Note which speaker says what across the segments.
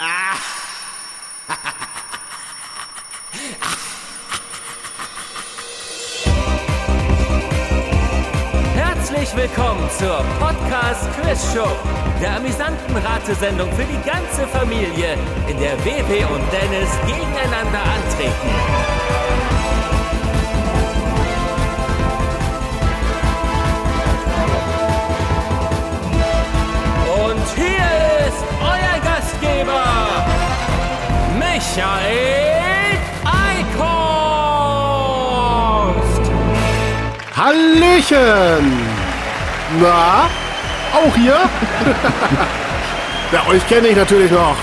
Speaker 1: Herzlich willkommen zur Podcast Quiz Show, der amüsanten Ratesendung für die ganze Familie, in der WW und Dennis gegeneinander antreten. Und hier ist Gastgeber, Michael Eickhorst.
Speaker 2: Hallöchen! Na, auch hier? ja, euch kenne ich natürlich noch.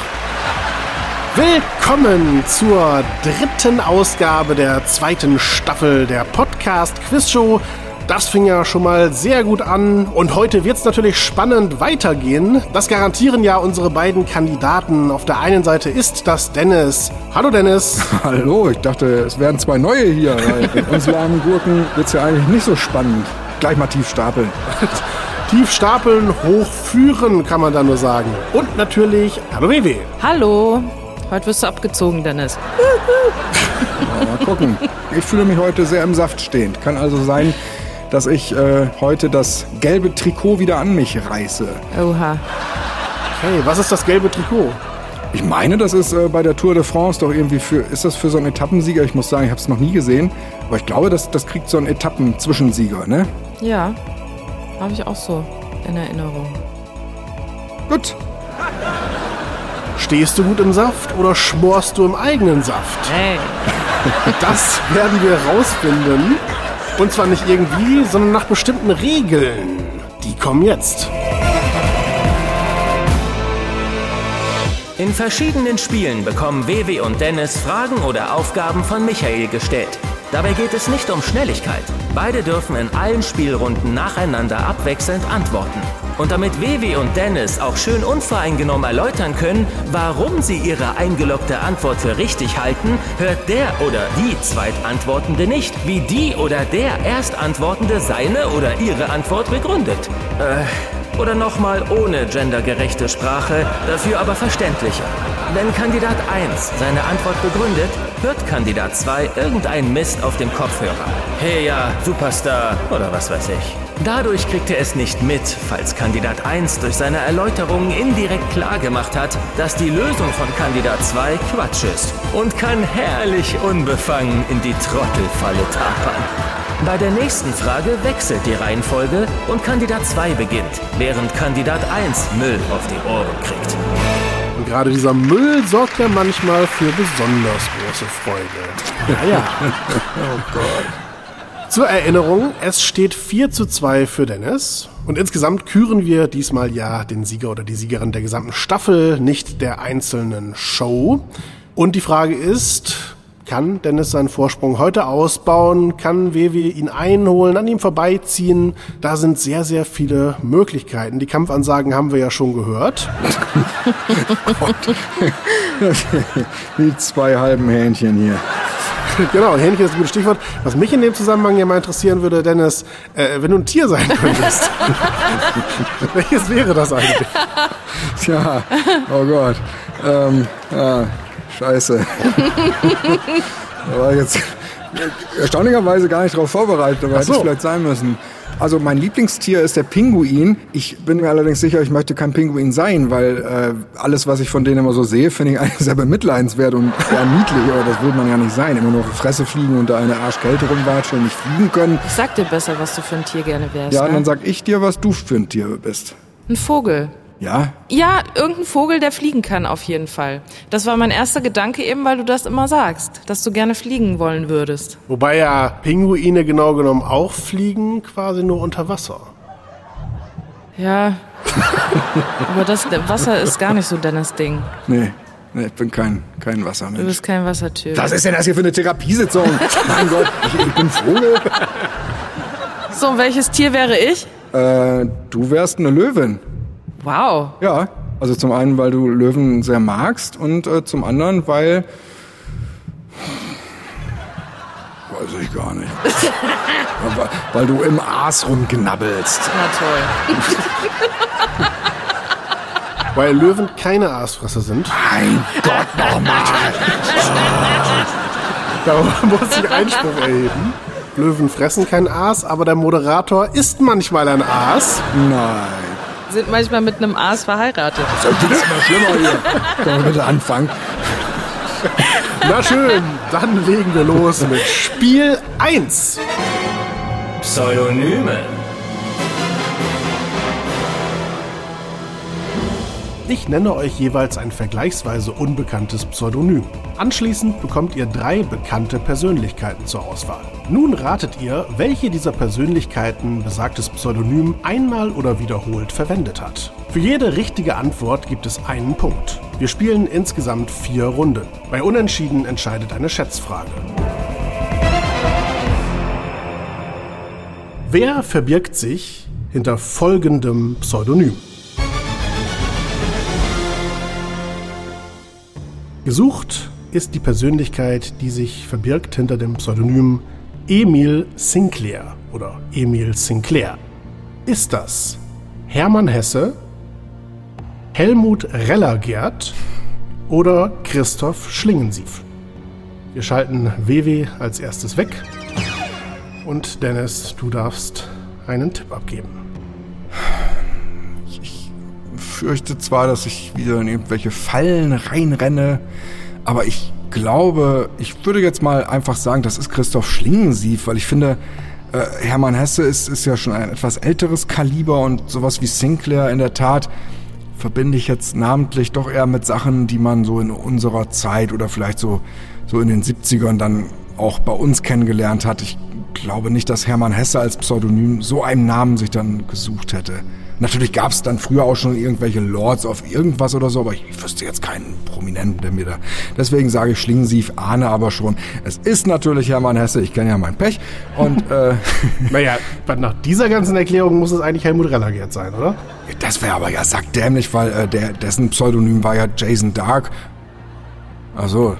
Speaker 2: Willkommen zur dritten Ausgabe der zweiten Staffel der Podcast Quiz Show. Das fing ja schon mal sehr gut an und heute wird es natürlich spannend weitergehen. Das garantieren ja unsere beiden Kandidaten. Auf der einen Seite ist das Dennis. Hallo Dennis.
Speaker 3: Hallo, ich dachte, es wären zwei neue hier. Mit uns lahmen Gurken wird's ja eigentlich nicht so spannend. Gleich mal tief stapeln.
Speaker 2: Tief stapeln, hoch führen, kann man da nur sagen. Und natürlich, hallo WW.
Speaker 4: Hallo. Heute wirst du abgezogen, Dennis.
Speaker 3: Mal gucken. Ich fühle mich heute sehr im Saft stehend. Kann also sein, dass ich äh, heute das gelbe Trikot wieder an mich reiße.
Speaker 4: Oha.
Speaker 2: Hey, was ist das gelbe Trikot?
Speaker 3: Ich meine, das ist äh, bei der Tour de France doch irgendwie für. Ist das für so einen Etappensieger? Ich muss sagen, ich habe es noch nie gesehen. Aber ich glaube, das, das kriegt so einen Etappenzwischensieger, ne?
Speaker 4: Ja. Habe ich auch so in Erinnerung.
Speaker 3: Gut.
Speaker 2: Stehst du gut im Saft oder schmorst du im eigenen Saft?
Speaker 4: Hey.
Speaker 2: Das werden wir rausfinden. Und zwar nicht irgendwie, sondern nach bestimmten Regeln. Die kommen jetzt.
Speaker 1: In verschiedenen Spielen bekommen WW und Dennis Fragen oder Aufgaben von Michael gestellt. Dabei geht es nicht um Schnelligkeit. Beide dürfen in allen Spielrunden nacheinander abwechselnd antworten. Und damit WW und Dennis auch schön unvoreingenommen erläutern können, warum sie ihre eingeloggte Antwort für richtig halten, hört der oder die Zweitantwortende nicht, wie die oder der Erstantwortende seine oder ihre Antwort begründet. Äh, oder nochmal ohne gendergerechte Sprache, dafür aber verständlicher. Wenn Kandidat 1 seine Antwort begründet, hört Kandidat 2 irgendein Mist auf dem Kopfhörer. Hey ja, Superstar oder was weiß ich. Dadurch kriegt er es nicht mit, falls Kandidat 1 durch seine Erläuterungen indirekt klargemacht hat, dass die Lösung von Kandidat 2 Quatsch ist und kann herrlich unbefangen in die Trottelfalle tapern. Bei der nächsten Frage wechselt die Reihenfolge und Kandidat 2 beginnt, während Kandidat 1 Müll auf die Ohren kriegt.
Speaker 2: Und gerade dieser Müll sorgt ja manchmal für besonders große Freude. Ja, ja. oh Gott. Zur Erinnerung, es steht 4 zu 2 für Dennis. Und insgesamt küren wir diesmal ja den Sieger oder die Siegerin der gesamten Staffel, nicht der einzelnen Show. Und die Frage ist, kann Dennis seinen Vorsprung heute ausbauen? Kann WW ihn einholen, an ihm vorbeiziehen? Da sind sehr, sehr viele Möglichkeiten. Die Kampfansagen haben wir ja schon gehört.
Speaker 3: Die zwei halben Hähnchen hier.
Speaker 2: genau, Hähnchen ist ein gutes Stichwort. Was mich in dem Zusammenhang ja mal interessieren würde, Dennis, äh, wenn du ein Tier sein könntest, welches wäre das eigentlich?
Speaker 3: Tja, oh Gott. Ähm, ja, scheiße. war jetzt erstaunlicherweise gar nicht darauf vorbereitet, aber
Speaker 2: Ach
Speaker 3: hätte
Speaker 2: so.
Speaker 3: ich vielleicht sein müssen. Also mein Lieblingstier ist der Pinguin. Ich bin mir allerdings sicher, ich möchte kein Pinguin sein, weil äh, alles, was ich von denen immer so sehe, finde ich eigentlich sehr bemitleidenswert und eher niedlich. Aber das will man ja nicht sein. Immer nur auf die Fresse fliegen und da eine Arschkälte rumwatschen und nicht fliegen können.
Speaker 4: Ich sag dir besser, was du für ein Tier gerne wärst.
Speaker 3: Ja,
Speaker 4: ne?
Speaker 3: dann sag ich dir, was du für ein Tier bist.
Speaker 4: Ein Vogel.
Speaker 3: Ja?
Speaker 4: Ja, irgendein Vogel, der fliegen kann, auf jeden Fall. Das war mein erster Gedanke eben, weil du das immer sagst, dass du gerne fliegen wollen würdest.
Speaker 2: Wobei ja Pinguine genau genommen auch fliegen, quasi nur unter Wasser.
Speaker 4: Ja. Aber das Wasser ist gar nicht so Dennis Ding.
Speaker 3: Nee, nee ich bin kein, kein
Speaker 4: Du
Speaker 3: Wassermensch.
Speaker 4: bist kein Wassertyp.
Speaker 3: Was ist denn das hier für eine Therapiesitzung? mein Gott, ich, ich bin Vogel.
Speaker 4: So, welches Tier wäre ich?
Speaker 3: Äh, du wärst eine Löwin.
Speaker 4: Wow.
Speaker 3: Ja, also zum einen, weil du Löwen sehr magst und äh, zum anderen, weil... Weiß ich gar nicht. weil, weil du im Aas rumknabbelst.
Speaker 4: Na toll.
Speaker 2: Weil Löwen keine Aasfresser sind.
Speaker 3: Mein Gott, nochmal.
Speaker 2: Darüber muss ich Einspruch erheben. Löwen fressen kein Aas, aber der Moderator isst manchmal ein Aas.
Speaker 3: Nein.
Speaker 4: Sind manchmal mit einem Aas verheiratet.
Speaker 3: Das wird immer schlimmer hier. Können wir bitte anfangen?
Speaker 2: Na schön, dann legen wir los mit Spiel 1.
Speaker 1: Pseudonyme.
Speaker 2: Ich nenne euch jeweils ein vergleichsweise unbekanntes Pseudonym. Anschließend bekommt ihr drei bekannte Persönlichkeiten zur Auswahl. Nun ratet ihr, welche dieser Persönlichkeiten besagtes Pseudonym einmal oder wiederholt verwendet hat. Für jede richtige Antwort gibt es einen Punkt. Wir spielen insgesamt vier Runden. Bei Unentschieden entscheidet eine Schätzfrage. Wer verbirgt sich hinter folgendem Pseudonym? Gesucht ist die Persönlichkeit, die sich verbirgt hinter dem Pseudonym Emil Sinclair oder Emil Sinclair. Ist das Hermann Hesse, Helmut Rellergert oder Christoph Schlingensief? Wir schalten WW als erstes weg und Dennis, du darfst einen Tipp abgeben.
Speaker 3: Fürchte zwar, dass ich wieder in irgendwelche Fallen reinrenne, aber ich glaube, ich würde jetzt mal einfach sagen, das ist Christoph Schlingensief, weil ich finde, äh, Hermann Hesse ist, ist ja schon ein etwas älteres Kaliber und sowas wie Sinclair in der Tat verbinde ich jetzt namentlich doch eher mit Sachen, die man so in unserer Zeit oder vielleicht so, so in den 70ern dann auch bei uns kennengelernt hat. Ich glaube nicht, dass Hermann Hesse als Pseudonym so einen Namen sich dann gesucht hätte. Natürlich gab es dann früher auch schon irgendwelche Lords auf irgendwas oder so, aber ich, wüsste jetzt keinen Prominenten, der mir da. Deswegen sage ich Schlingensief, ahne aber schon. Es ist natürlich Hermann Hesse, ich kenne ja mein Pech. Und äh,
Speaker 2: Naja, nach dieser ganzen Erklärung muss es eigentlich Helmut Rellergert sein, oder?
Speaker 3: das wäre aber ja sackdämlich, weil äh, der, dessen Pseudonym war ja Jason Dark. Also.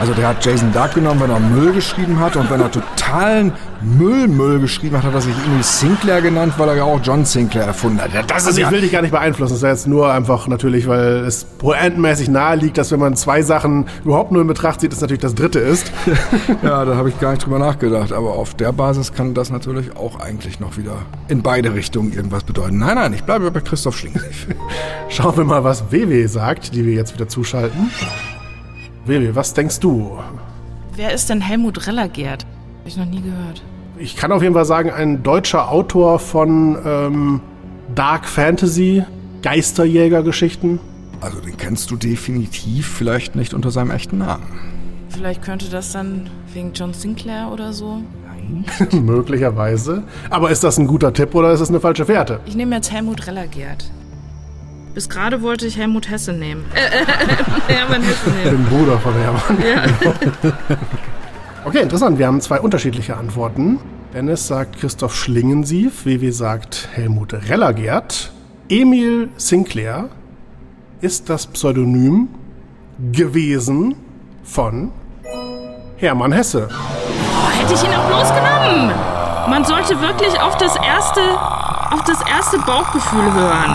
Speaker 3: Also der hat Jason Dark genommen, wenn er Müll geschrieben hat und wenn er totalen Müll Müll geschrieben hat, hat er sich Emil Sinclair genannt, weil er ja auch John Sinclair erfunden hat. Das ist
Speaker 2: Also ich
Speaker 3: ja
Speaker 2: will dich gar nicht beeinflussen. Das ist jetzt nur einfach natürlich, weil es pointenmäßig nahe liegt, dass wenn man zwei Sachen überhaupt nur in Betracht zieht, es natürlich das dritte ist.
Speaker 3: Ja, da habe ich gar nicht drüber nachgedacht. Aber auf der Basis kann das natürlich auch eigentlich noch wieder in beide Richtungen irgendwas bedeuten. Nein, nein, ich bleibe bei Christoph Schlingensief.
Speaker 2: Schauen wir mal, was WW sagt, die wir jetzt wieder zuschalten. WW, was denkst du?
Speaker 4: Wer ist denn Helmut Rellergert? Hab ich noch nie gehört.
Speaker 2: Ich kann auf jeden Fall sagen, ein deutscher Autor von ähm, Dark Fantasy, Geisterjäger-Geschichten.
Speaker 3: Also den kennst du definitiv vielleicht nicht unter seinem echten Namen.
Speaker 4: Vielleicht könnte das dann wegen John Sinclair oder so.
Speaker 2: Möglicherweise. Aber ist das ein guter Tipp oder ist es eine falsche Fährte?
Speaker 4: Ich nehme jetzt Helmut Rellergert. Bis gerade wollte ich Helmut Hesse nehmen. Äh, Hermann Hesse nehmen.
Speaker 2: Den Bruder von Hermann. Okay, interessant. Wir haben zwei unterschiedliche Antworten. Dennis sagt Christoph Schlingensief, WW sagt Helmut Rellergert. Emil Sinclair ist das Pseudonym gewesen von Hermann Hesse.
Speaker 4: Hätte ich ihn auch bloß genommen. Man sollte wirklich auf das erste, auf das erste Bauchgefühl hören.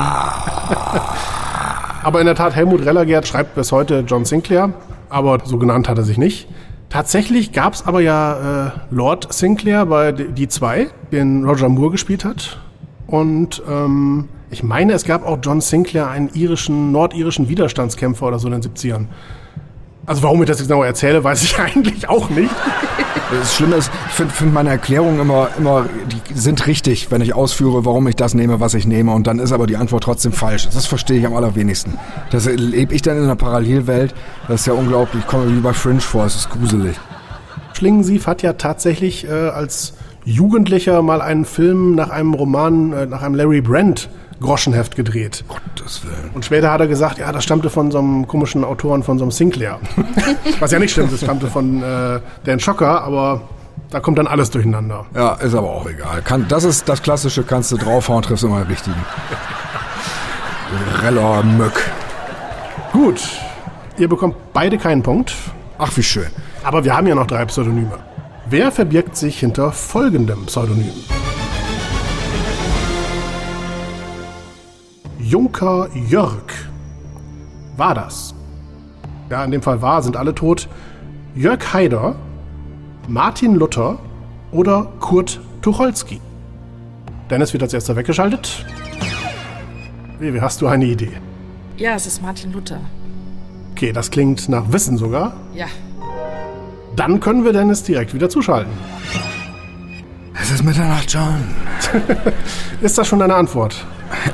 Speaker 2: Aber in der Tat, Helmut Rellergert schreibt bis heute John Sinclair, aber so genannt hat er sich nicht. Tatsächlich gab es aber ja äh, Lord Sinclair bei Die 2, den Roger Moore gespielt hat. Und ähm, ich meine, es gab auch John Sinclair, einen irischen, nordirischen Widerstandskämpfer oder so in den 70ern. Also warum ich das jetzt genau erzähle, weiß ich eigentlich auch nicht.
Speaker 3: Das Schlimme ist, ich finde find meine Erklärungen immer, immer, die sind richtig, wenn ich ausführe, warum ich das nehme, was ich nehme. Und dann ist aber die Antwort trotzdem falsch. Das verstehe ich am allerwenigsten. Das lebe ich dann in einer Parallelwelt. Das ist ja unglaublich. Ich komme wie bei Fringe vor. Es ist gruselig.
Speaker 2: Schlingensief hat ja tatsächlich äh, als Jugendlicher mal einen Film nach einem Roman, äh, nach einem Larry Brand Groschenheft gedreht.
Speaker 3: Gottes Willen.
Speaker 2: Und später hat er gesagt, ja, das stammte von so einem komischen Autoren, von so einem Sinclair. Was ja nicht stimmt, das stammte von äh, Dan Schocker, aber da kommt dann alles durcheinander.
Speaker 3: Ja, ist aber auch egal. Kann, das ist das Klassische, kannst du draufhauen, triffst immer den richtigen. Reller Möck.
Speaker 2: Gut, ihr bekommt beide keinen Punkt,
Speaker 3: Ach, wie schön.
Speaker 2: aber wir haben ja noch drei Pseudonyme. Wer verbirgt sich hinter folgendem Pseudonym? Junker Jörg. War das? Ja, in dem Fall war, sind alle tot. Jörg Haider, Martin Luther oder Kurt Tucholsky? Dennis wird als erster weggeschaltet. Wie, hast du eine Idee?
Speaker 4: Ja, es ist Martin Luther.
Speaker 2: Okay, das klingt nach Wissen sogar.
Speaker 4: Ja.
Speaker 2: Dann können wir Dennis direkt wieder zuschalten.
Speaker 3: Es ist Mitternacht, John.
Speaker 2: ist das schon deine Antwort?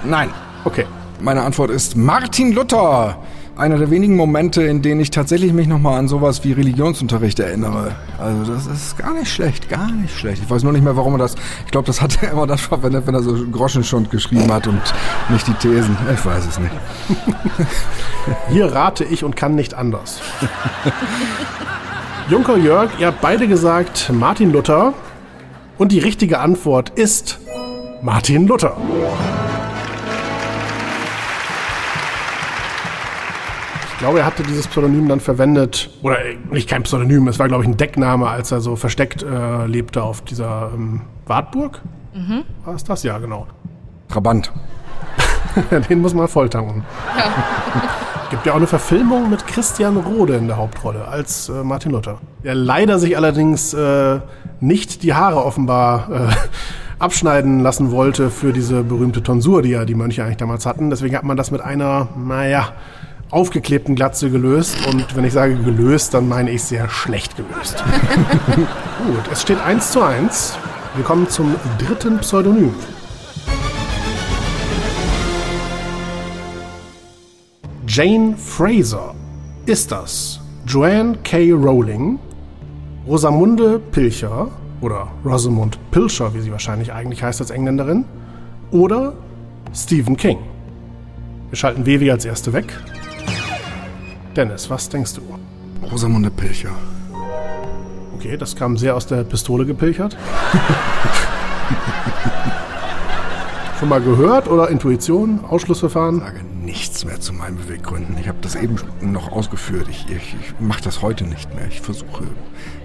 Speaker 3: Nein.
Speaker 2: Okay.
Speaker 3: Meine Antwort ist Martin Luther. Einer der wenigen Momente, in denen ich tatsächlich mich nochmal an sowas wie Religionsunterricht erinnere. Also das ist gar nicht schlecht, gar nicht schlecht. Ich weiß nur nicht mehr, warum er das... Ich glaube, das hat er immer das verwendet, wenn er so Groschenschund geschrieben hat und nicht die Thesen. Ich weiß es nicht.
Speaker 2: Hier rate ich und kann nicht anders. Junker Jörg, ihr habt beide gesagt Martin Luther. Und die richtige Antwort ist Martin Luther. Glaube, er hatte dieses Pseudonym dann verwendet, oder nicht kein Pseudonym, es war, glaube ich, ein Deckname, als er so versteckt äh, lebte auf dieser ähm, Wartburg. Mhm. War es das? Ja, genau.
Speaker 3: Trabant.
Speaker 2: Den muss man volltanken. Ja. Gibt ja auch eine Verfilmung mit Christian Rode in der Hauptrolle als äh, Martin Luther. Der leider sich allerdings äh, nicht die Haare offenbar äh, abschneiden lassen wollte für diese berühmte Tonsur, die ja die Mönche eigentlich damals hatten. Deswegen hat man das mit einer, naja, aufgeklebten Glatze gelöst. Und wenn ich sage gelöst, dann meine ich sehr schlecht gelöst. Gut, es steht 1 zu 1. Wir kommen zum dritten Pseudonym. Jane Fraser. Ist das Joanne K. Rowling, Rosamunde Pilcher oder Rosamund Pilcher, wie sie wahrscheinlich eigentlich heißt als Engländerin, oder Stephen King? Wir schalten Wevi als erste weg. Dennis, was denkst du?
Speaker 3: Rosamunde Pilcher.
Speaker 2: Okay, das kam sehr aus der Pistole gepilchert. Schon mal gehört oder Intuition, Ausschlussverfahren?
Speaker 3: Ich sage nichts mehr zu meinen Beweggründen. Ich habe das eben noch ausgeführt. Ich, ich, ich mache das heute nicht mehr. Ich versuche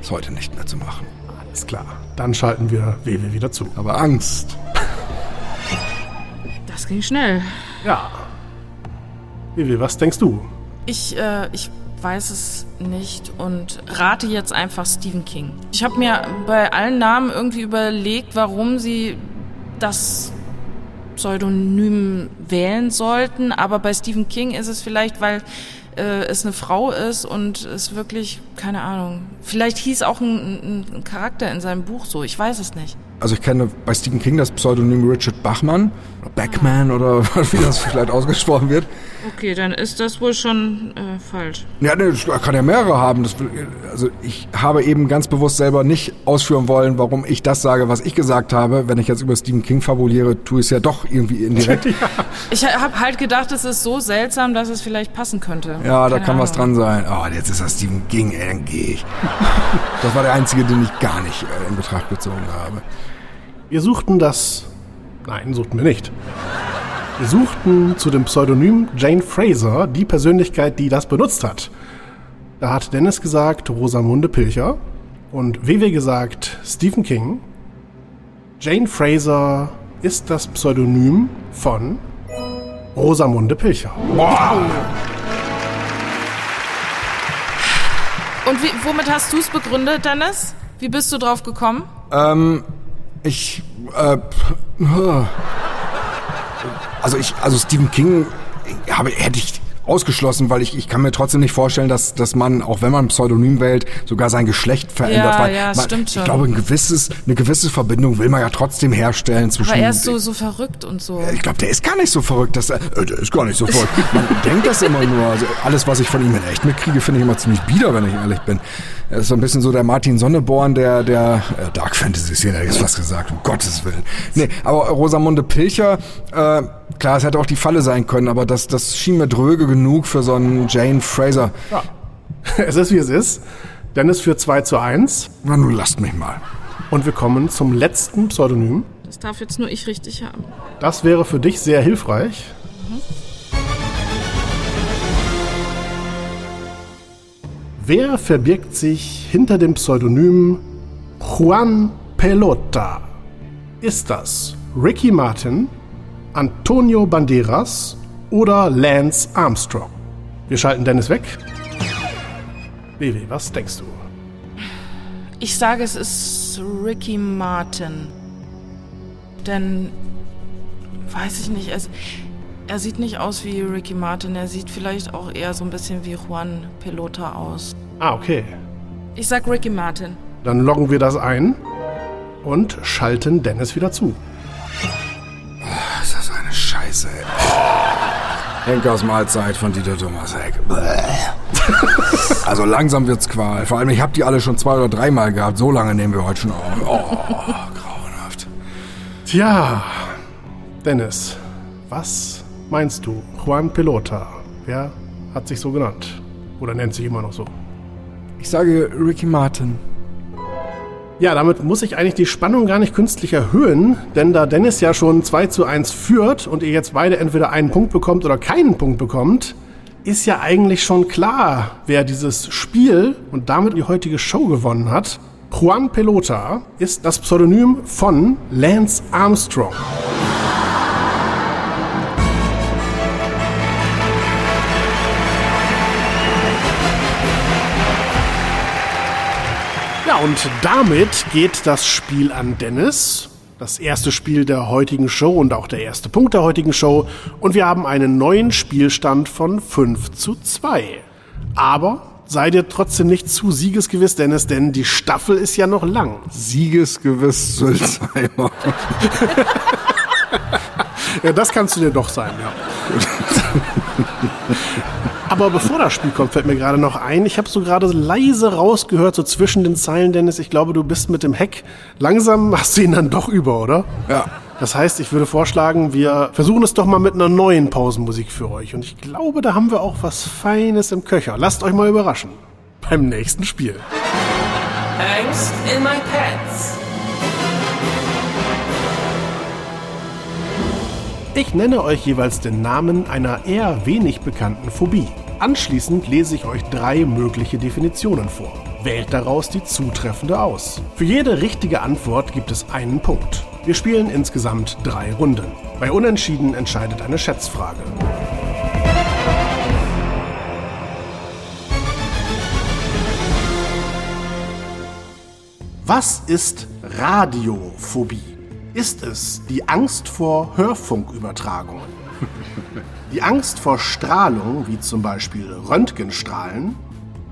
Speaker 3: es heute nicht mehr zu machen.
Speaker 2: Alles klar. Dann schalten wir Wewe wieder zu.
Speaker 3: Aber Angst.
Speaker 4: Das ging schnell.
Speaker 2: Ja. Wewe, was denkst du?
Speaker 4: Ich, äh, ich weiß es nicht und rate jetzt einfach Stephen King. Ich habe mir bei allen Namen irgendwie überlegt, warum sie das Pseudonym wählen sollten. Aber bei Stephen King ist es vielleicht, weil äh, es eine Frau ist und es wirklich, keine Ahnung, vielleicht hieß auch ein, ein Charakter in seinem Buch so, ich weiß es nicht.
Speaker 3: Also ich kenne bei Stephen King das Pseudonym Richard Bachman, oder Backman oder wie das vielleicht ausgesprochen wird.
Speaker 4: Okay, dann ist das wohl schon äh, falsch.
Speaker 3: Ja, ne, kann ja mehrere haben. Das, also ich habe eben ganz bewusst selber nicht ausführen wollen, warum ich das sage, was ich gesagt habe. Wenn ich jetzt über Stephen King fabuliere, tue ich es ja doch irgendwie indirekt. ja.
Speaker 4: Ich habe halt gedacht, es ist so seltsam, dass es vielleicht passen könnte.
Speaker 3: Ja, Keine da kann Ahnung. was dran sein. Oh, jetzt ist das Stephen King, ey, dann gehe ich. das war der einzige, den ich gar nicht äh, in Betracht gezogen habe.
Speaker 2: Wir suchten das. Nein, suchten wir nicht. Wir suchten zu dem Pseudonym Jane Fraser die Persönlichkeit, die das benutzt hat. Da hat Dennis gesagt Rosamunde Pilcher und WW gesagt Stephen King. Jane Fraser ist das Pseudonym von Rosamunde Pilcher. Wow.
Speaker 4: Und wie, womit hast du es begründet, Dennis? Wie bist du drauf gekommen?
Speaker 3: Ähm, ich, äh, also ich, also Stephen King habe, hätte ich ausgeschlossen, weil ich, ich kann mir trotzdem nicht vorstellen, dass, dass man, auch wenn man ein Pseudonym wählt, sogar sein Geschlecht verändert.
Speaker 4: Ja,
Speaker 3: weil
Speaker 4: ja,
Speaker 3: man,
Speaker 4: stimmt schon.
Speaker 3: Ich glaube, ein gewisses, eine gewisse Verbindung will man ja trotzdem herstellen zwischen.
Speaker 4: Aber er ist so, so verrückt und so.
Speaker 3: Ich glaube, der ist gar nicht so verrückt. Dass er, äh, der ist gar nicht so verrückt. Man denkt das immer nur. Also alles, was ich von ihm in echt mitkriege, finde ich immer ziemlich bieder, wenn ich ehrlich bin. Er ist so ein bisschen so der Martin Sonneborn, der, der äh, Dark Fantasy Szene, hätte ich was gesagt, um Gottes Willen. Nee, aber Rosamunde Pilcher, äh, klar, es hätte auch die Falle sein können, aber das, das schien mir dröge genug für so einen Jane Fraser.
Speaker 2: Ja. Es ist, wie es ist. Dennis für 2 zu 1.
Speaker 3: Na nun, lasst mich mal.
Speaker 2: Und wir kommen zum letzten Pseudonym.
Speaker 4: Das darf jetzt nur ich richtig haben.
Speaker 2: Das wäre für dich sehr hilfreich. Mhm. Wer verbirgt sich hinter dem Pseudonym Juan Pelota? Ist das Ricky Martin, Antonio Banderas oder Lance Armstrong? Wir schalten Dennis weg. Baby, was denkst du?
Speaker 4: Ich sage, es ist Ricky Martin. Denn, weiß ich nicht, es, er sieht nicht aus wie Ricky Martin. Er sieht vielleicht auch eher so ein bisschen wie Juan Pelota aus.
Speaker 2: Ah, okay.
Speaker 4: Ich sag Ricky Martin.
Speaker 2: Dann loggen wir das ein und schalten Dennis wieder zu.
Speaker 3: Ist das eine Scheiße, ey. Henkers Mahlzeit von Dieter Thomasek. Also langsam wird's Qual. Vor allem, ich hab die alle schon zwei oder dreimal gehabt. So lange nehmen wir heute schon auf. Oh, grauenhaft.
Speaker 2: Tja, Dennis, was meinst du? Juan Pelota, wer hat sich so genannt? Oder nennt sich immer noch so?
Speaker 3: Ich sage Ricky Martin.
Speaker 2: Ja, damit muss ich eigentlich die Spannung gar nicht künstlich erhöhen, denn da Dennis ja schon 2 zu 1 führt und ihr jetzt beide entweder einen Punkt bekommt oder keinen Punkt bekommt, ist ja eigentlich schon klar, wer dieses Spiel und damit die heutige Show gewonnen hat. Juan Pelota ist das Pseudonym von Lance Armstrong. Und damit geht das Spiel an Dennis. Das erste Spiel der heutigen Show und auch der erste Punkt der heutigen Show. Und wir haben einen neuen Spielstand von 5 zu 2. Aber sei dir trotzdem nicht zu siegesgewiss, Dennis, denn die Staffel ist ja noch lang.
Speaker 3: Siegesgewiss Sülzheimer.
Speaker 2: Ja, das kannst du dir doch sein, ja. Aber bevor das Spiel kommt, fällt mir gerade noch ein, ich habe so gerade leise rausgehört, so zwischen den Zeilen, Dennis, ich glaube, du bist mit dem Heck. Langsam hast du ihn dann doch über, oder?
Speaker 3: Ja.
Speaker 2: Das heißt, ich würde vorschlagen, wir versuchen es doch mal mit einer neuen Pausenmusik für euch. Und ich glaube, da haben wir auch was Feines im Köcher. Lasst euch mal überraschen. Beim nächsten Spiel.
Speaker 1: Angst in my pants.
Speaker 2: Ich nenne euch jeweils den Namen einer eher wenig bekannten Phobie. Anschließend lese ich euch drei mögliche Definitionen vor. Wählt daraus die zutreffende aus. Für jede richtige Antwort gibt es einen Punkt. Wir spielen insgesamt drei Runden. Bei Unentschieden entscheidet eine Schätzfrage. Was ist Radiophobie? Ist es die Angst vor Hörfunkübertragungen? Die Angst vor Strahlung, wie zum Beispiel Röntgenstrahlen?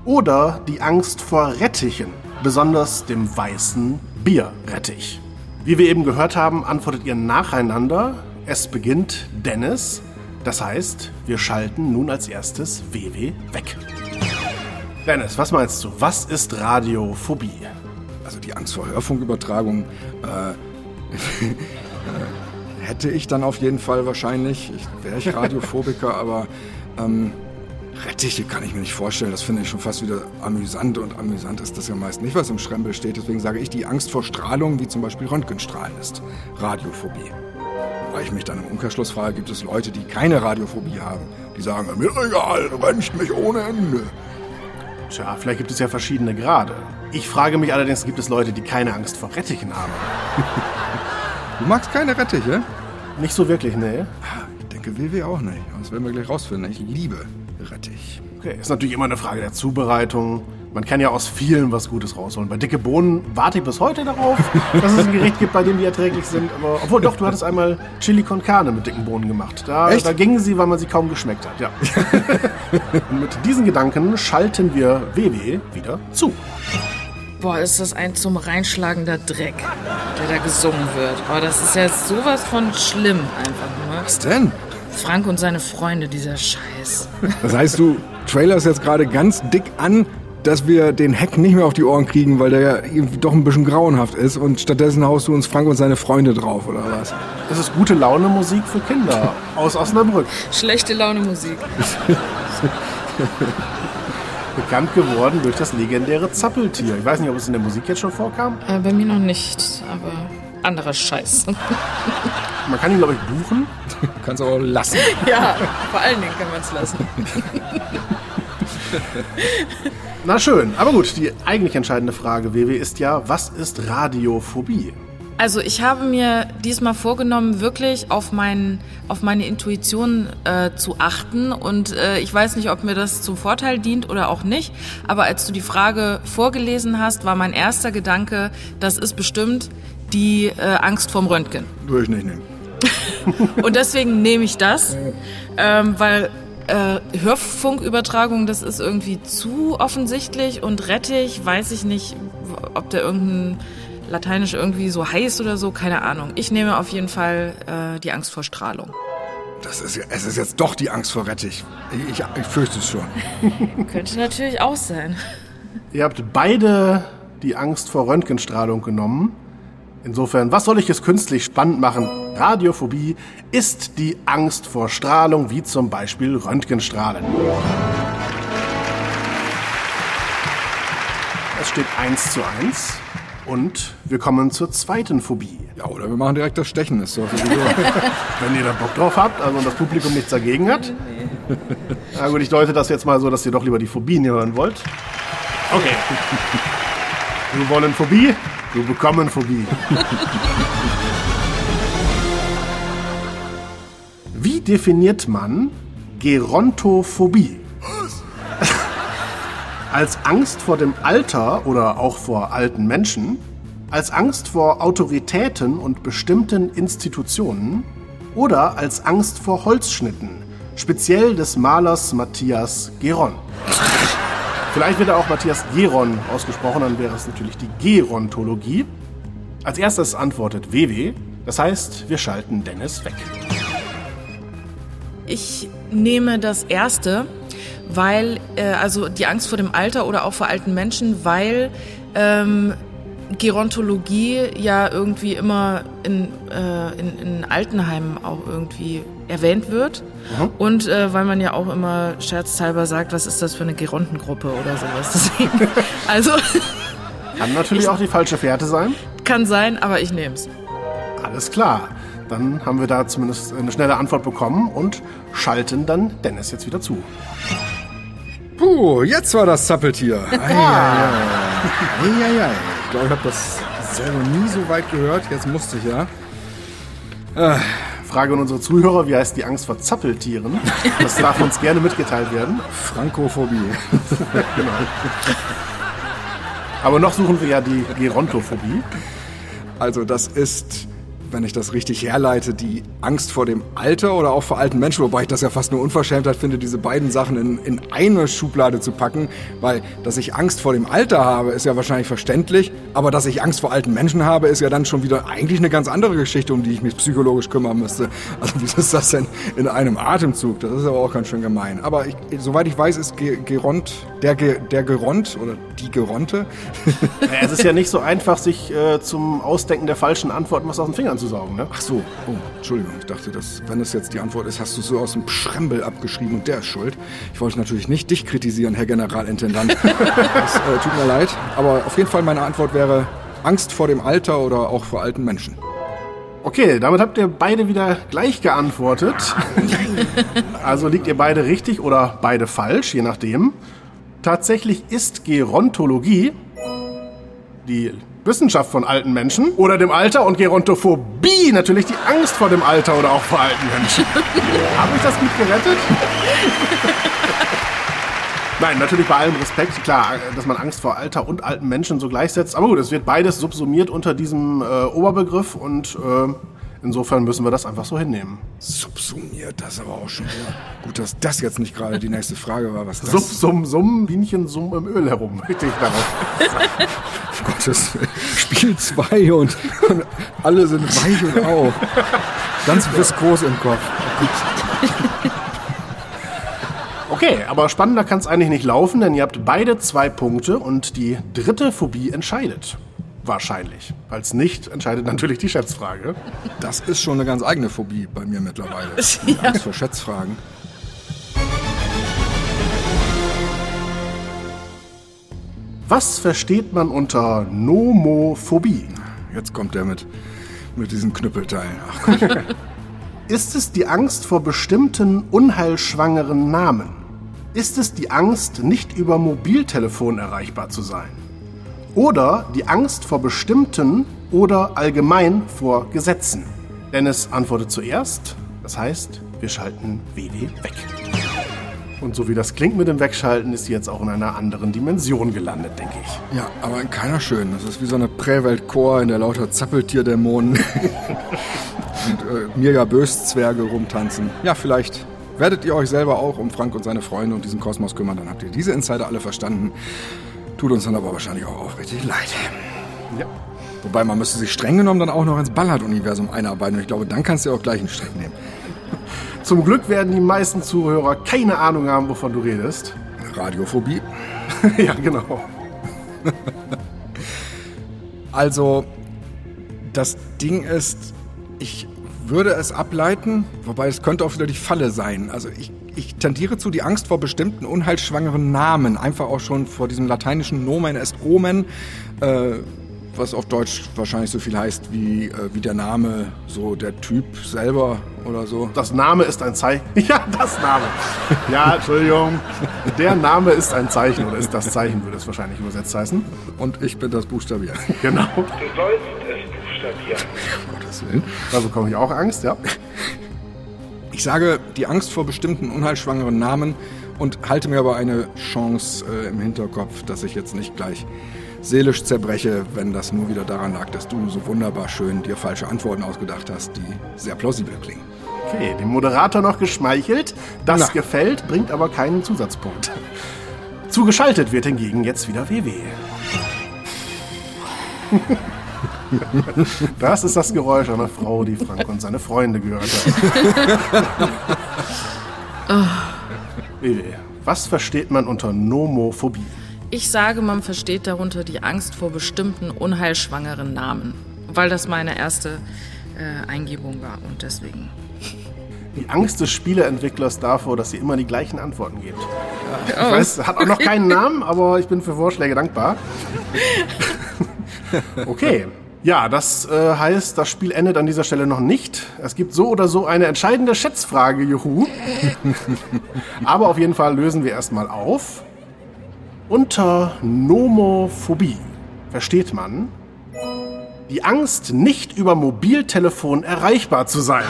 Speaker 2: Oder die Angst vor Rettichen, besonders dem weißen Bierrettich? Wie wir eben gehört haben, antwortet ihr nacheinander. Es beginnt Dennis. Das heißt, wir schalten nun als erstes WW weg. Dennis, was meinst du? Was ist Radiophobie?
Speaker 3: Also die Angst vor Hörfunkübertragung äh, hätte ich dann auf jeden Fall wahrscheinlich. Ich, Wäre ich Radiophobiker, aber ähm, Rettiche kann ich mir nicht vorstellen. Das finde ich schon fast wieder amüsant und amüsant ist das ja meist nicht, was im Schrempel steht. Deswegen sage ich, die Angst vor Strahlung, wie zum Beispiel Röntgenstrahlen ist. Radiophobie. Weil ich mich dann im Umkehrschluss frage, gibt es Leute, die keine Radiophobie haben? Die sagen, mir egal, röntgt mich ohne Ende.
Speaker 2: Tja, vielleicht gibt es ja verschiedene Grade. Ich frage mich allerdings, gibt es Leute, die keine Angst vor Rettichen haben?
Speaker 3: Du magst keine Rettiche?
Speaker 2: Nicht so wirklich, ne?
Speaker 3: Ich denke, WW auch nicht. Das werden wir gleich rausfinden. Ich liebe Rettich.
Speaker 2: Okay, ist natürlich immer eine Frage der Zubereitung. Man kann ja aus vielen was Gutes rausholen. Bei dicke Bohnen warte ich bis heute darauf, dass es ein Gericht gibt, bei dem die erträglich sind. Aber, obwohl doch, du hattest einmal Chili con Carne mit dicken Bohnen gemacht. Da,
Speaker 3: Echt?
Speaker 2: da gingen sie, weil man sie kaum geschmeckt hat. Ja. Und mit diesen Gedanken schalten wir WW wieder zu.
Speaker 4: Boah, ist das ein zum Reinschlagender Dreck, der da gesungen wird. Aber das ist ja sowas von schlimm einfach nur.
Speaker 3: Was denn?
Speaker 4: Frank und seine Freunde, dieser Scheiß.
Speaker 3: Das heißt, du trailerst jetzt gerade ganz dick an, dass wir den Hack nicht mehr auf die Ohren kriegen, weil der ja doch ein bisschen grauenhaft ist und stattdessen haust du uns Frank und seine Freunde drauf, oder was?
Speaker 2: Das ist gute Laune Musik für Kinder aus Osnabrück.
Speaker 4: Schlechte Laune Musik.
Speaker 2: Bekannt geworden durch das legendäre Zappeltier. Ich weiß nicht, ob es in der Musik jetzt schon vorkam.
Speaker 4: Äh, bei mir noch nicht, aber anderer Scheiß.
Speaker 2: Man kann ihn, glaube ich, buchen.
Speaker 3: Kannst aber auch lassen.
Speaker 4: ja, vor allen Dingen kann man es lassen.
Speaker 2: Na schön, aber gut, die eigentlich entscheidende Frage, WW, ist ja, was ist Radiophobie?
Speaker 4: Also ich habe mir diesmal vorgenommen, wirklich auf, mein, auf meine Intuition äh, zu achten. Und äh, ich weiß nicht, ob mir das zum Vorteil dient oder auch nicht. Aber als du die Frage vorgelesen hast, war mein erster Gedanke, das ist bestimmt die äh, Angst vorm Röntgen.
Speaker 3: Würde ich nicht nehmen.
Speaker 4: Und deswegen nehme ich das, ähm, weil äh, Hörfunkübertragung, das ist irgendwie zu offensichtlich und Rettich, weiß ich nicht, ob der irgendein Lateinisch irgendwie so heißt oder so, keine Ahnung. Ich nehme auf jeden Fall äh, die Angst vor Strahlung.
Speaker 3: Das ist, es ist jetzt doch die Angst vor Rettich. Ich, ich, ich fürchte es schon.
Speaker 4: Könnte natürlich auch sein.
Speaker 2: Ihr habt beide die Angst vor Röntgenstrahlung genommen. Insofern, was soll ich es künstlich spannend machen? Radiophobie ist die Angst vor Strahlung, wie zum Beispiel Röntgenstrahlen. Es steht 1 zu 1 und wir kommen zur zweiten Phobie.
Speaker 3: Ja, oder wir machen direkt das Stechen. Ist doch.
Speaker 2: Wenn ihr da Bock drauf habt, also und das Publikum nichts dagegen hat. Na gut, ich deute das jetzt mal so, dass ihr doch lieber die Phobien hören wollt. Okay. Wir wollen Phobie, wir bekommen Phobie. Wie definiert man Gerontophobie? Als Angst vor dem Alter oder auch vor alten Menschen, als Angst vor Autoritäten und bestimmten Institutionen oder als Angst vor Holzschnitten, speziell des Malers Matthias Geron. Vielleicht wird er auch Matthias Geron ausgesprochen, dann wäre es natürlich die Gerontologie. Als erstes antwortet WW, das heißt, wir schalten Dennis weg.
Speaker 4: Ich nehme das erste, weil, äh, also die Angst vor dem Alter oder auch vor alten Menschen, weil ähm, Gerontologie ja irgendwie immer in, äh, in, in Altenheimen auch irgendwie erwähnt wird.
Speaker 2: Mhm.
Speaker 4: Und äh, weil man ja auch immer scherzhalber sagt, was ist das für eine Gerontengruppe oder sowas. Deswegen, also
Speaker 2: Kann natürlich auch die falsche Fährte sein.
Speaker 4: kann sein, aber ich nehme es.
Speaker 2: Alles klar. Dann haben wir da zumindest eine schnelle Antwort bekommen und schalten dann Dennis jetzt wieder zu.
Speaker 3: Puh, jetzt war das Zappeltier. Eieiei. Eieiei. Ich glaube, ich habe das selber nie so weit gehört. Jetzt musste ich ja.
Speaker 2: Frage an unsere Zuhörer, wie heißt die Angst vor Zappeltieren? Das darf uns gerne mitgeteilt werden.
Speaker 3: Frankophobie.
Speaker 2: Genau. Aber noch suchen wir ja die Gerontophobie.
Speaker 3: Also das ist, wenn ich das richtig herleite, die Angst vor dem Alter oder auch vor alten Menschen, wobei ich das ja fast nur Unverschämtheit finde, diese beiden Sachen in, in eine Schublade zu packen, weil dass ich Angst vor dem Alter habe, ist ja wahrscheinlich verständlich, aber dass ich Angst vor alten Menschen habe, ist ja dann schon wieder eigentlich eine ganz andere Geschichte, um die ich mich psychologisch kümmern müsste. Also wie ist das denn in einem Atemzug? Das ist aber auch ganz schön gemein. Aber ich, soweit ich weiß, ist Ge Geront, der, Ge der Geront oder die Geronte,
Speaker 2: Naja, es ist ja nicht so einfach, sich äh, zum Ausdenken der falschen Antworten was aus den Fingern zu saugen. Ne?
Speaker 3: Ach so, oh, Entschuldigung. Ich dachte, dass, wenn das jetzt die Antwort ist, hast du so aus dem Schrembel abgeschrieben und der ist schuld. Ich wollte natürlich nicht dich kritisieren, Herr Generalintendant. das äh, tut mir leid. Aber auf jeden Fall meine Antwort wäre Angst vor dem Alter oder auch vor alten Menschen.
Speaker 2: Okay, damit habt ihr beide wieder gleich geantwortet. Also liegt ihr beide richtig oder beide falsch, je nachdem. Tatsächlich ist Gerontologie die Wissenschaft von alten Menschen oder dem Alter und Gerontophobie natürlich die Angst vor dem Alter oder auch vor alten Menschen. Habe ich das gut gerettet? Nein, natürlich bei allem Respekt, klar, dass man Angst vor Alter und alten Menschen so gleichsetzt. Aber gut, es wird beides subsumiert unter diesem äh, Oberbegriff und äh, insofern müssen wir das einfach so hinnehmen.
Speaker 3: Subsumiert, das aber auch schon wieder. Gut, dass das jetzt nicht gerade die nächste Frage war, was das
Speaker 2: Summ, summ, summ, Bienchen summ im Öl herum. Richtig darauf.
Speaker 3: Gottes Spiel 2 und, und alle sind weich und auf. Ganz viskos im Kopf.
Speaker 2: Okay, aber spannender kann es eigentlich nicht laufen, denn ihr habt beide zwei Punkte und die dritte Phobie entscheidet. Wahrscheinlich. Falls nicht, entscheidet natürlich die Schätzfrage.
Speaker 3: Das ist schon eine ganz eigene Phobie bei mir mittlerweile. Die Angst vor Schätzfragen.
Speaker 2: Was versteht man unter Nomophobie?
Speaker 3: Jetzt kommt der mit, mit. Ach Gott.
Speaker 2: Ist es die Angst vor bestimmten unheilschwangeren Namen? Ist es die Angst, nicht über Mobiltelefon erreichbar zu sein? Oder die Angst vor bestimmten oder allgemein vor Gesetzen? Dennis antwortet zuerst, das heißt, wir schalten WW weg. Und so wie das klingt mit dem Wegschalten, ist sie jetzt auch in einer anderen Dimension gelandet, denke ich.
Speaker 3: Ja, aber in keiner schönen. Das ist wie so eine Präweltchor, in der lauter Zappeltierdämonen und äh, Mirja Böszwerge rumtanzen. Ja, vielleicht werdet ihr euch selber auch um Frank und seine Freunde und diesen Kosmos kümmern, dann habt ihr diese Insider alle verstanden. Tut uns dann aber wahrscheinlich auch aufrichtig leid.
Speaker 2: Ja.
Speaker 3: Wobei man müsste sich streng genommen dann auch noch ins Ballard-Universum einarbeiten. Und ich glaube, dann kannst du auch gleich einen Strick nehmen.
Speaker 2: Zum Glück werden die meisten Zuhörer keine Ahnung haben, wovon du redest.
Speaker 3: Radiophobie.
Speaker 2: ja, genau.
Speaker 3: Also, das Ding ist, ich würde es ableiten, wobei es könnte auch wieder die Falle sein. Also ich, ich tendiere zu die Angst vor bestimmten unheilschwangeren Namen, einfach auch schon vor diesem lateinischen Nomen est Omen, äh, was auf Deutsch wahrscheinlich so viel heißt wie, äh, wie der Name, so der Typ selber oder so.
Speaker 2: Das Name ist ein Zeichen. Ja, das Name. Ja, Entschuldigung. Der Name ist ein Zeichen oder ist das Zeichen, würde es wahrscheinlich übersetzt heißen.
Speaker 3: Und ich bin das Buchstabier.
Speaker 2: Genau.
Speaker 5: Du sollst es buchstabieren.
Speaker 3: Um Gottes Willen.
Speaker 2: Da bekomme ich auch Angst, ja.
Speaker 3: Ich sage die Angst vor bestimmten unheilschwangeren Namen und halte mir aber eine Chance äh, im Hinterkopf, dass ich jetzt nicht gleich seelisch zerbreche, wenn das nur wieder daran lag, dass du so wunderbar schön dir falsche Antworten ausgedacht hast, die sehr plausibel klingen.
Speaker 2: Okay, dem Moderator noch geschmeichelt. Das
Speaker 3: Na.
Speaker 2: gefällt, bringt aber keinen Zusatzpunkt. Zugeschaltet wird hingegen jetzt wieder WW. Das ist das Geräusch einer Frau, die Frank und seine Freunde gehört hat. WW, was versteht man unter Nomophobie?
Speaker 4: Ich sage, man versteht darunter die Angst vor bestimmten unheilschwangeren Namen, weil das meine erste äh, Eingebung war und deswegen.
Speaker 2: Die Angst des Spieleentwicklers davor, dass sie immer die gleichen Antworten gibt. Ich weiß, hat auch noch keinen Namen, aber ich bin für Vorschläge dankbar. Okay. Ja, das äh, heißt, das Spiel endet an dieser Stelle noch nicht. Es gibt so oder so eine entscheidende Schätzfrage, juhu. aber auf jeden Fall lösen wir erstmal auf. Unter Nomophobie versteht man die Angst, nicht über Mobiltelefon erreichbar zu sein.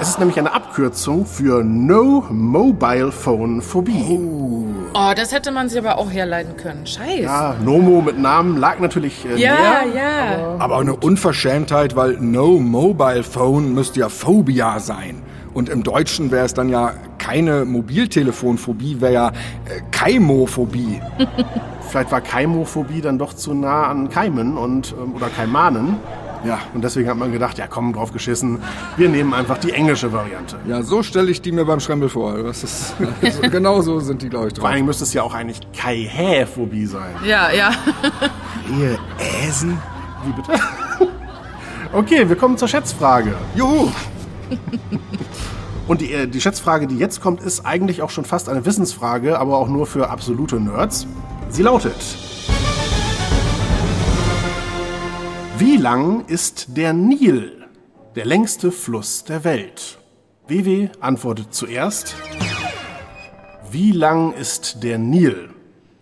Speaker 2: Es ist nämlich eine Abkürzung für No Mobile Phone Phobie.
Speaker 4: Oh, das hätte man sich aber auch herleiten können. Scheiße.
Speaker 2: Ja, Nomo mit Namen lag natürlich äh,
Speaker 4: Ja,
Speaker 2: näher.
Speaker 4: ja.
Speaker 3: Aber eine Unverschämtheit, weil No Mobile Phone müsste ja Phobia sein. Und im Deutschen wäre es dann ja keine Mobiltelefonphobie, wäre ja äh, Keimophobie.
Speaker 2: Vielleicht war Keimophobie dann doch zu nah an Keimen und ähm, oder Kaimanen.
Speaker 3: Ja,
Speaker 2: Und deswegen hat man gedacht, ja komm, drauf geschissen, wir nehmen einfach die englische Variante.
Speaker 3: ja, so stelle ich die mir beim Schrembel vor. Das ist, so, genau so sind die, glaube ich,
Speaker 2: Vor
Speaker 3: drauf.
Speaker 2: allem müsste es ja auch eigentlich Kai-Hä-Phobie sein.
Speaker 4: Ja, ja.
Speaker 3: Ihr Äsen?
Speaker 2: Wie bitte? Okay, wir kommen zur Schätzfrage.
Speaker 3: Juhu!
Speaker 2: Und die, äh, die Schätzfrage, die jetzt kommt, ist eigentlich auch schon fast eine Wissensfrage, aber auch nur für absolute Nerds. Sie lautet: Wie lang ist der Nil, der längste Fluss der Welt? WW antwortet zuerst: Wie lang ist der Nil?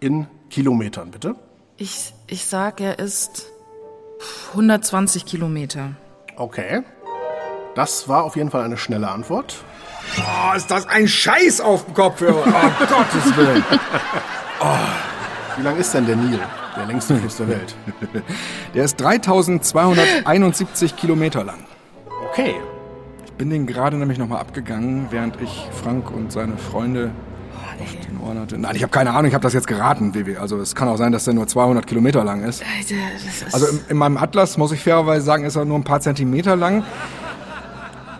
Speaker 2: In Kilometern, bitte.
Speaker 4: Ich, ich sag, er ist 120 Kilometer.
Speaker 2: Okay. Das war auf jeden Fall eine schnelle Antwort.
Speaker 3: Oh, ist das ein Scheiß auf dem Kopfhörer? Oh, Gottes Willen.
Speaker 2: Wie lang ist denn der Nil, der längste Fluss der Welt?
Speaker 3: Der ist 3271 Kilometer lang.
Speaker 2: Okay.
Speaker 3: Ich bin den gerade nämlich nochmal abgegangen, während ich Frank und seine Freunde auf den Ohren hatte. Nein, ich habe keine Ahnung, ich habe das jetzt geraten, Vivi. Also es kann auch sein, dass der nur 200 Kilometer lang ist.
Speaker 4: Alter, das ist
Speaker 3: Also in, in meinem Atlas, muss ich fairerweise sagen, ist er nur ein paar Zentimeter lang.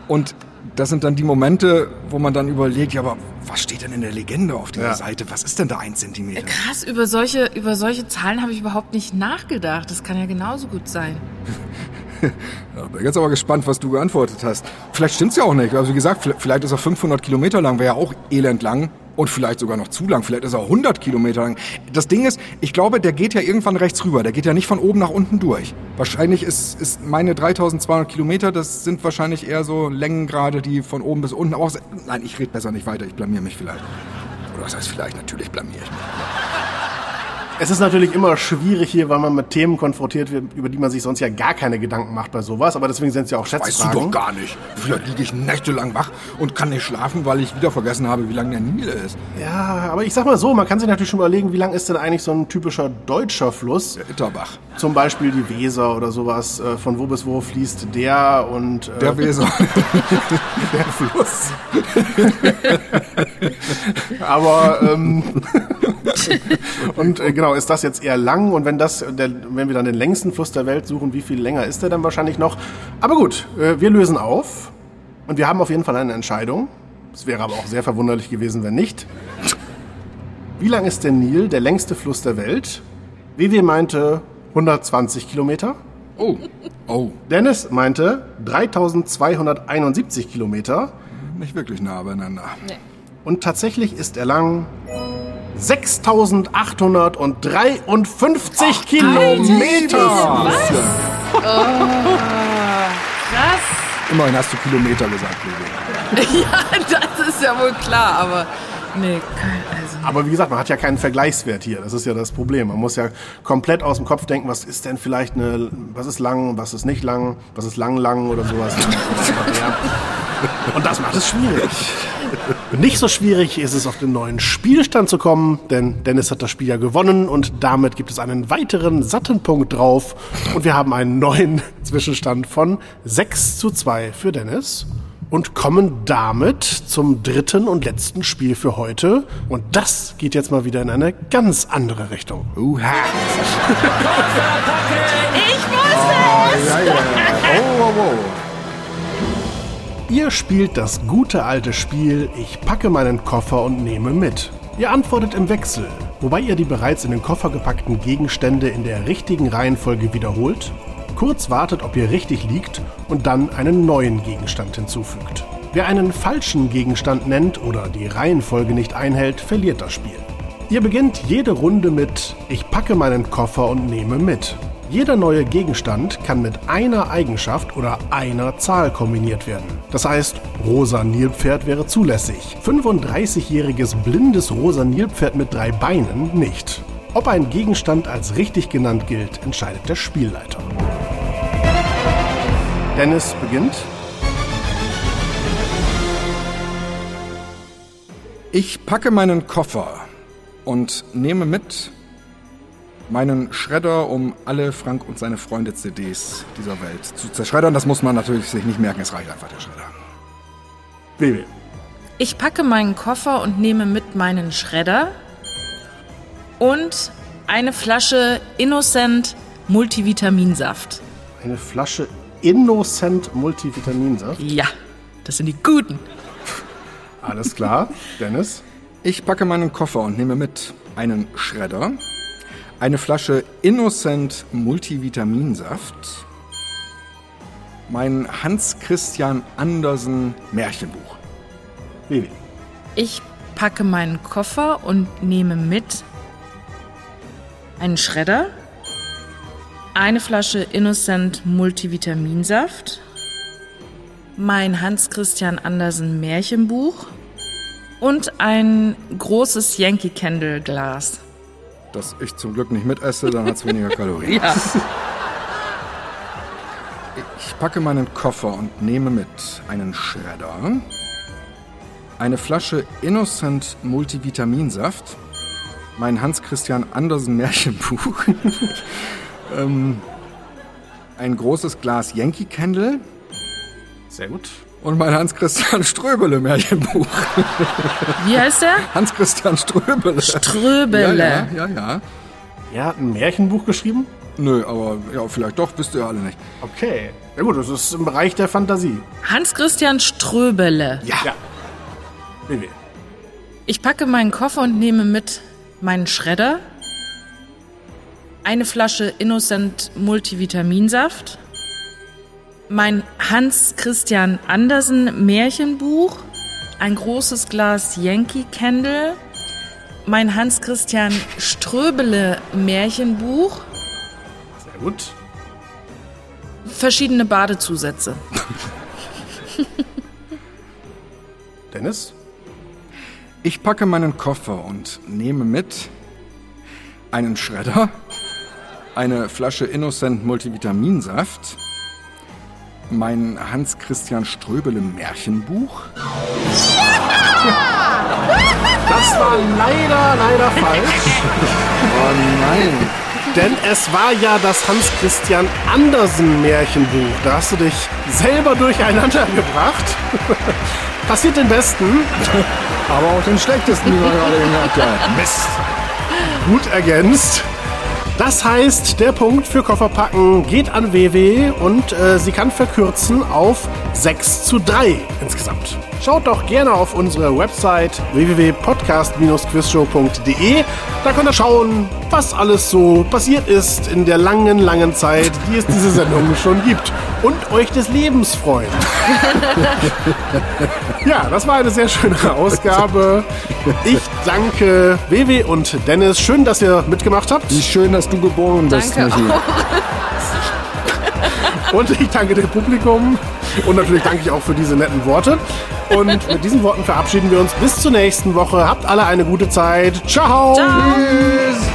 Speaker 3: Und das sind dann die Momente, wo man dann überlegt, ja, aber was steht denn in der Legende auf dieser
Speaker 2: Ja.
Speaker 3: Seite? Was ist denn da ein Zentimeter?
Speaker 4: krass. Über solche, über solche Zahlen habe ich überhaupt nicht nachgedacht. Das kann ja genauso gut sein.
Speaker 3: Ja, bin jetzt aber gespannt, was du geantwortet hast. Vielleicht stimmt's ja auch nicht. Also wie gesagt, vielleicht- vielleicht ist er 500 Kilometer lang, wäre ja auch elend lang. Und vielleicht sogar noch zu lang. Vielleicht ist er 100 Kilometer lang. Das Ding ist, ich glaube, der geht ja irgendwann rechts rüber. Der geht ja nicht von oben nach unten durch. Wahrscheinlich ist, ist meine 3200 Kilometer, das sind wahrscheinlich eher so Längengrade, die von oben bis unten aus... Nein, ich rede besser nicht weiter. Ich blamier mich vielleicht. Oder was heißt vielleicht? Natürlich blamier ich mich.
Speaker 2: Es ist natürlich immer schwierig hier, weil man mit Themen konfrontiert wird, über die man sich sonst ja gar keine Gedanken macht bei sowas. Aber deswegen sind es ja auch
Speaker 3: Weißt du
Speaker 2: Schätzfragen.
Speaker 3: doch gar nicht. Vielleicht liege ich nächtelang wach und kann nicht schlafen, weil ich wieder vergessen habe, wie lang der Nil ist.
Speaker 2: Ja, aber ich sag mal so, man kann sich natürlich schon überlegen, wie lang ist denn eigentlich so ein typischer deutscher Fluss?
Speaker 3: Der Itterbach.
Speaker 2: Zum Beispiel die Weser oder sowas. Äh, Von wo bis wo fließt der und äh,
Speaker 3: Der Weser.
Speaker 2: der Fluss. aber ähm, und äh, genau, ist das jetzt eher lang? Und wenn das, der, wenn wir dann den längsten Fluss der Welt suchen, wie viel länger ist der dann wahrscheinlich noch? Aber gut, äh, wir lösen auf und wir haben auf jeden Fall eine Entscheidung. Es wäre aber auch sehr verwunderlich gewesen, wenn nicht. Wie lang ist der Nil, der längste Fluss der Welt? Vivi meinte 120 Kilometer.
Speaker 3: Oh. Oh.
Speaker 2: Dennis meinte 3271 Kilometer.
Speaker 3: Nicht wirklich nah beieinander.
Speaker 2: Und tatsächlich ist er lang 6853 Kilometer.
Speaker 4: Krass.
Speaker 3: Immerhin hast du Kilometer gesagt, Lili.
Speaker 4: Ja, das ist ja wohl klar, aber nee, kein, also
Speaker 2: Aber wie gesagt, man hat ja keinen Vergleichswert hier. Das ist ja das Problem. Man muss ja komplett aus dem Kopf denken, was ist denn vielleicht eine, was ist lang, was ist nicht lang, was ist lang, lang oder sowas. Ja. Und das macht es schwierig. Nicht so schwierig ist es, auf den neuen Spielstand zu kommen, denn Dennis hat das Spiel ja gewonnen und damit gibt es einen weiteren satten Punkt drauf und wir haben einen neuen Zwischenstand von 6 zu 2 für Dennis und kommen damit zum dritten und letzten Spiel für heute und das geht jetzt mal wieder in eine ganz andere Richtung.
Speaker 3: Uha.
Speaker 4: ich wusste es!
Speaker 3: Ja, ja. Oh, oh, oh.
Speaker 2: Ihr spielt das gute alte Spiel Ich packe meinen Koffer und nehme mit. Ihr antwortet im Wechsel, wobei ihr die bereits in den Koffer gepackten Gegenstände in der richtigen Reihenfolge wiederholt, kurz wartet, ob ihr richtig liegt und dann einen neuen Gegenstand hinzufügt. Wer einen falschen Gegenstand nennt oder die Reihenfolge nicht einhält, verliert das Spiel. Ihr beginnt jede Runde mit Ich packe meinen Koffer und nehme mit. Jeder neue Gegenstand kann mit einer Eigenschaft oder einer Zahl kombiniert werden. Das heißt, rosa Nilpferd wäre zulässig. 35-jähriges blindes rosa Nilpferd mit drei Beinen nicht. Ob ein Gegenstand als richtig genannt gilt, entscheidet der Spielleiter. Dennis beginnt.
Speaker 3: Ich packe meinen Koffer und nehme mit meinen Schredder, um alle Frank und seine Freunde CDs dieser Welt zu zerschreddern. Das muss man natürlich sich nicht merken, es reicht einfach der Schredder.
Speaker 2: Baby.
Speaker 4: Ich packe meinen Koffer und nehme mit meinen Schredder und eine Flasche Innocent Multivitaminsaft.
Speaker 2: Eine Flasche Innocent Multivitaminsaft.
Speaker 4: Ja, das sind die guten.
Speaker 2: Alles klar. Dennis.
Speaker 3: Ich packe meinen Koffer und nehme mit einen Schredder, eine Flasche Innocent Multivitaminsaft, mein Hans Christian Andersen Märchenbuch.
Speaker 2: Baby.
Speaker 4: Ich packe meinen Koffer und nehme mit einen Schredder, eine Flasche Innocent Multivitaminsaft, mein Hans Christian Andersen Märchenbuch und ein großes Yankee Candle Glas.
Speaker 3: Das ich zum Glück nicht mitesse, dann hat es weniger Kalorien.
Speaker 4: Ja.
Speaker 3: Ich packe meinen Koffer und nehme mit einen Schredder, eine Flasche Innocent Multivitaminsaft, mein Hans Christian Andersen Märchenbuch, ähm, ein großes Glas Yankee Candle
Speaker 2: Sehr gut.
Speaker 3: Und mein Hans Christian Ströbele Märchenbuch.
Speaker 4: Wie heißt der?
Speaker 3: Hans Christian Ströbele.
Speaker 4: Ströbele.
Speaker 3: Ja, ja, ja, ja.
Speaker 2: Er hat ein Märchenbuch geschrieben?
Speaker 3: Nö, aber ja, vielleicht doch, wisst ihr alle nicht.
Speaker 2: Okay. Ja gut, das ist im Bereich der Fantasie.
Speaker 4: Hans Christian Ströbele.
Speaker 3: Ja.
Speaker 2: Ja. Baby.
Speaker 4: Ich packe meinen Koffer und nehme mit meinen Schredder, eine Flasche Innocent Multivitaminsaft, mein Hans Christian Andersen Märchenbuch, ein großes Glas Yankee Candle, mein Hans Christian Ströbele Märchenbuch,
Speaker 2: Sehr gut.
Speaker 4: verschiedene Badezusätze.
Speaker 2: Dennis.
Speaker 3: Ich packe meinen Koffer und nehme mit einen Schredder, eine Flasche Innocent Multivitaminsaft, mein Hans-Christian Ströbele Märchenbuch.
Speaker 2: Das war leider, leider falsch.
Speaker 3: Oh nein.
Speaker 2: Denn es war ja das Hans-Christian Andersen Märchenbuch. Da hast du dich selber durcheinander gebracht. Passiert den Besten.
Speaker 3: Aber auch den schlechtesten, wie man gerade gemerkt hat.
Speaker 2: Mist. Gut ergänzt. Das heißt, der Punkt für Kofferpacken geht an WW und äh, sie kann verkürzen auf 6 zu 3 insgesamt. Schaut doch gerne auf unsere Website www.podcast-quizshow.de. Da könnt ihr schauen, was alles so passiert ist in der langen, langen Zeit, die es diese Sendung schon gibt. Und euch des Lebens freuen. ja, das war eine sehr schöne Ausgabe. Ich danke WW und Dennis. Schön, dass ihr mitgemacht habt.
Speaker 3: Wie schön, dass du geboren bist,
Speaker 4: Danke.
Speaker 2: Und ich danke dem Publikum. Und natürlich danke ich auch für diese netten Worte. Und mit diesen Worten verabschieden wir uns bis zur nächsten Woche. Habt alle eine gute Zeit. Ciao.
Speaker 3: Tschüss.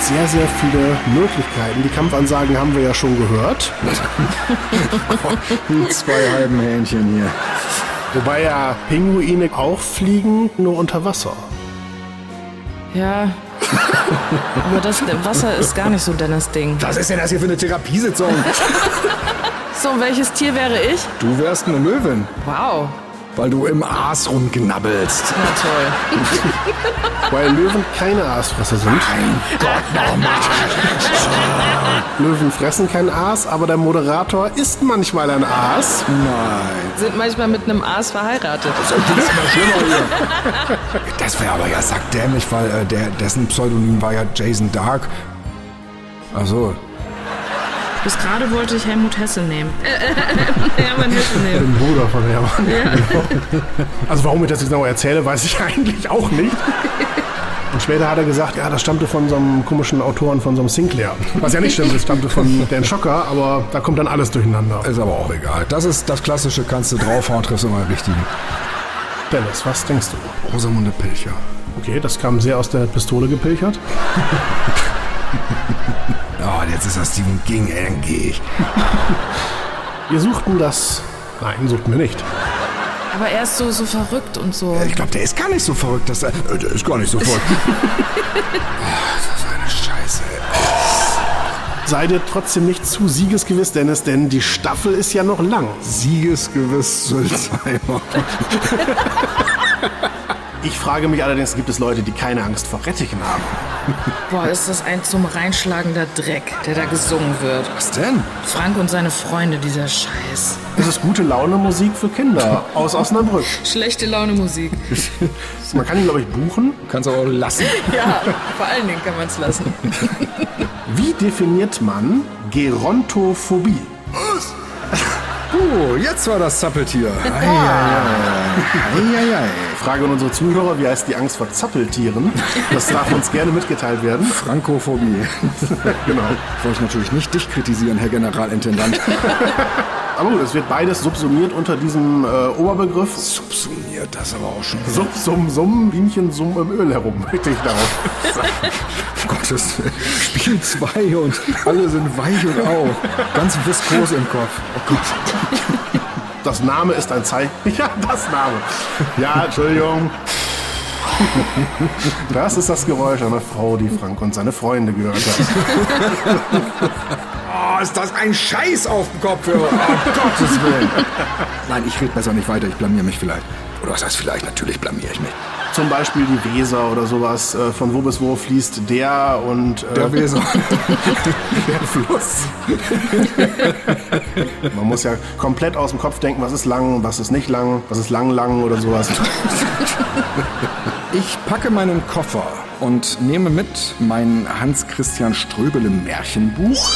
Speaker 2: Sind sehr, sehr viele Möglichkeiten. Die Kampfansagen haben wir ja schon gehört.
Speaker 3: Die zwei halben Hähnchen hier.
Speaker 2: Wobei ja Pinguine auch fliegen, nur unter Wasser.
Speaker 4: Ja. Aber das Wasser ist gar nicht so Dennis Ding.
Speaker 3: Was ist denn das hier für eine Therapiesitzung?
Speaker 4: So, welches Tier wäre ich?
Speaker 3: Du wärst eine Löwin,
Speaker 4: Wow.
Speaker 3: Weil du im Aas rumknabbelst.
Speaker 4: Na toll.
Speaker 2: Weil Löwen keine Aasfresser sind.
Speaker 3: Mein Gott, nochmal.
Speaker 2: Löwen fressen kein Aas, aber der Moderator isst manchmal ein Aas.
Speaker 3: Nein.
Speaker 4: Sind manchmal mit einem Aas verheiratet.
Speaker 3: Das ist. Das wäre aber ja sackdämlich, weil äh, der, dessen Pseudonym war ja Jason Dark. Ach so.
Speaker 4: Bis gerade wollte ich Helmut Hesse nehmen. Äh, Hermann Hesse nehmen.
Speaker 2: Den Bruder von Hermann. Also warum ich das jetzt genau erzähle, weiß ich eigentlich auch nicht. Und später hat er gesagt, ja, das stammte von so einem komischen Autoren von so einem Sinclair. Was ja nicht stimmt, das stammte von Dan Schocker, aber da kommt dann alles durcheinander.
Speaker 3: Ist aber auch egal. Das ist das Klassische, kannst du draufhauen, triffst immer den richtigen.
Speaker 2: Dennis, was denkst du?
Speaker 3: Rosamunde Pilcher.
Speaker 2: Okay, das kam sehr aus der Pistole gepilchert.
Speaker 3: Oh, jetzt ist das Stephen King, ey, dann geh ich.
Speaker 2: Wir suchten das... Nein, suchten wir nicht.
Speaker 4: Aber er ist so, so verrückt und so.
Speaker 3: Ich glaube, der ist gar nicht so verrückt. Dass er, äh, der ist gar nicht so verrückt. oh, das ist eine Scheiße. ey.
Speaker 2: Sei dir trotzdem nicht zu siegesgewiss, Dennis, denn die Staffel ist ja noch lang.
Speaker 3: Siegesgewiss Sülzheimer.
Speaker 2: Ich frage mich allerdings, gibt es Leute, die keine Angst vor Rettichen haben?
Speaker 4: Boah, ist das ein zum reinschlagender Dreck, der da gesungen wird.
Speaker 3: Was denn?
Speaker 4: Frank und seine Freunde, dieser Scheiß.
Speaker 2: Das ist gute Laune Musik für Kinder aus Osnabrück.
Speaker 4: Schlechte Laune Musik.
Speaker 2: Man kann ihn, glaube ich, buchen.
Speaker 3: Kannst du auch lassen.
Speaker 4: Ja, vor allen Dingen kann man es lassen.
Speaker 2: Wie definiert man Gerontophobie?
Speaker 3: Oh, jetzt war das Zappeltier. Eieiei.
Speaker 2: Frage an unsere Zuhörer, wie heißt die Angst vor Zappeltieren? Das darf uns gerne mitgeteilt werden.
Speaker 3: Frankophobie.
Speaker 2: Genau.
Speaker 3: Wollte ich natürlich nicht dich kritisieren, Herr Generalintendant.
Speaker 2: Aber gut, es wird beides subsumiert unter diesem äh, Oberbegriff.
Speaker 3: Subsumiert das aber auch schon.
Speaker 2: Sub, sum, sum, Bienchen, summ im Öl herum, möchte ich darauf.
Speaker 3: Gottes Willen. Spiel 2 und alle sind weich und au. Ganz viskos im Kopf. Oh Gott.
Speaker 2: Das Name ist ein Zeichen. Ja, das Name. Ja, Entschuldigung. Das ist das Geräusch einer Frau, die Frank und seine Freunde gehört hat.
Speaker 3: Oh, ist das ein Scheiß auf dem Kopfhörer. Oh, Gottes Willen. Nein, ich rede besser nicht weiter. Ich blamier mich vielleicht. Oder was heißt vielleicht? Natürlich blamier ich mich.
Speaker 2: Zum Beispiel die Weser oder sowas. Äh, von wo bis wo fließt der und äh,
Speaker 3: Der Weser.
Speaker 2: der Fluss. Man muss ja komplett aus dem Kopf denken, was ist lang, was ist nicht lang, was ist lang, lang oder sowas.
Speaker 3: Ich packe meinen Koffer und nehme mit mein Hans-Christian Ströbele Märchenbuch.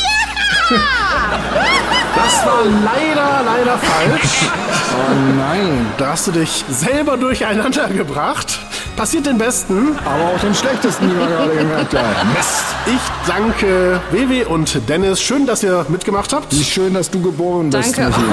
Speaker 2: Das war leider, leider falsch.
Speaker 3: Oh nein.
Speaker 2: Da hast du dich selber durcheinander gebracht. Passiert den Besten.
Speaker 3: Aber auch den schlechtesten, wie man gerade gemerkt hat. Mist.
Speaker 2: Ich danke WW und Dennis. Schön, dass ihr mitgemacht habt.
Speaker 3: Wie schön, dass du geboren bist.
Speaker 4: Danke.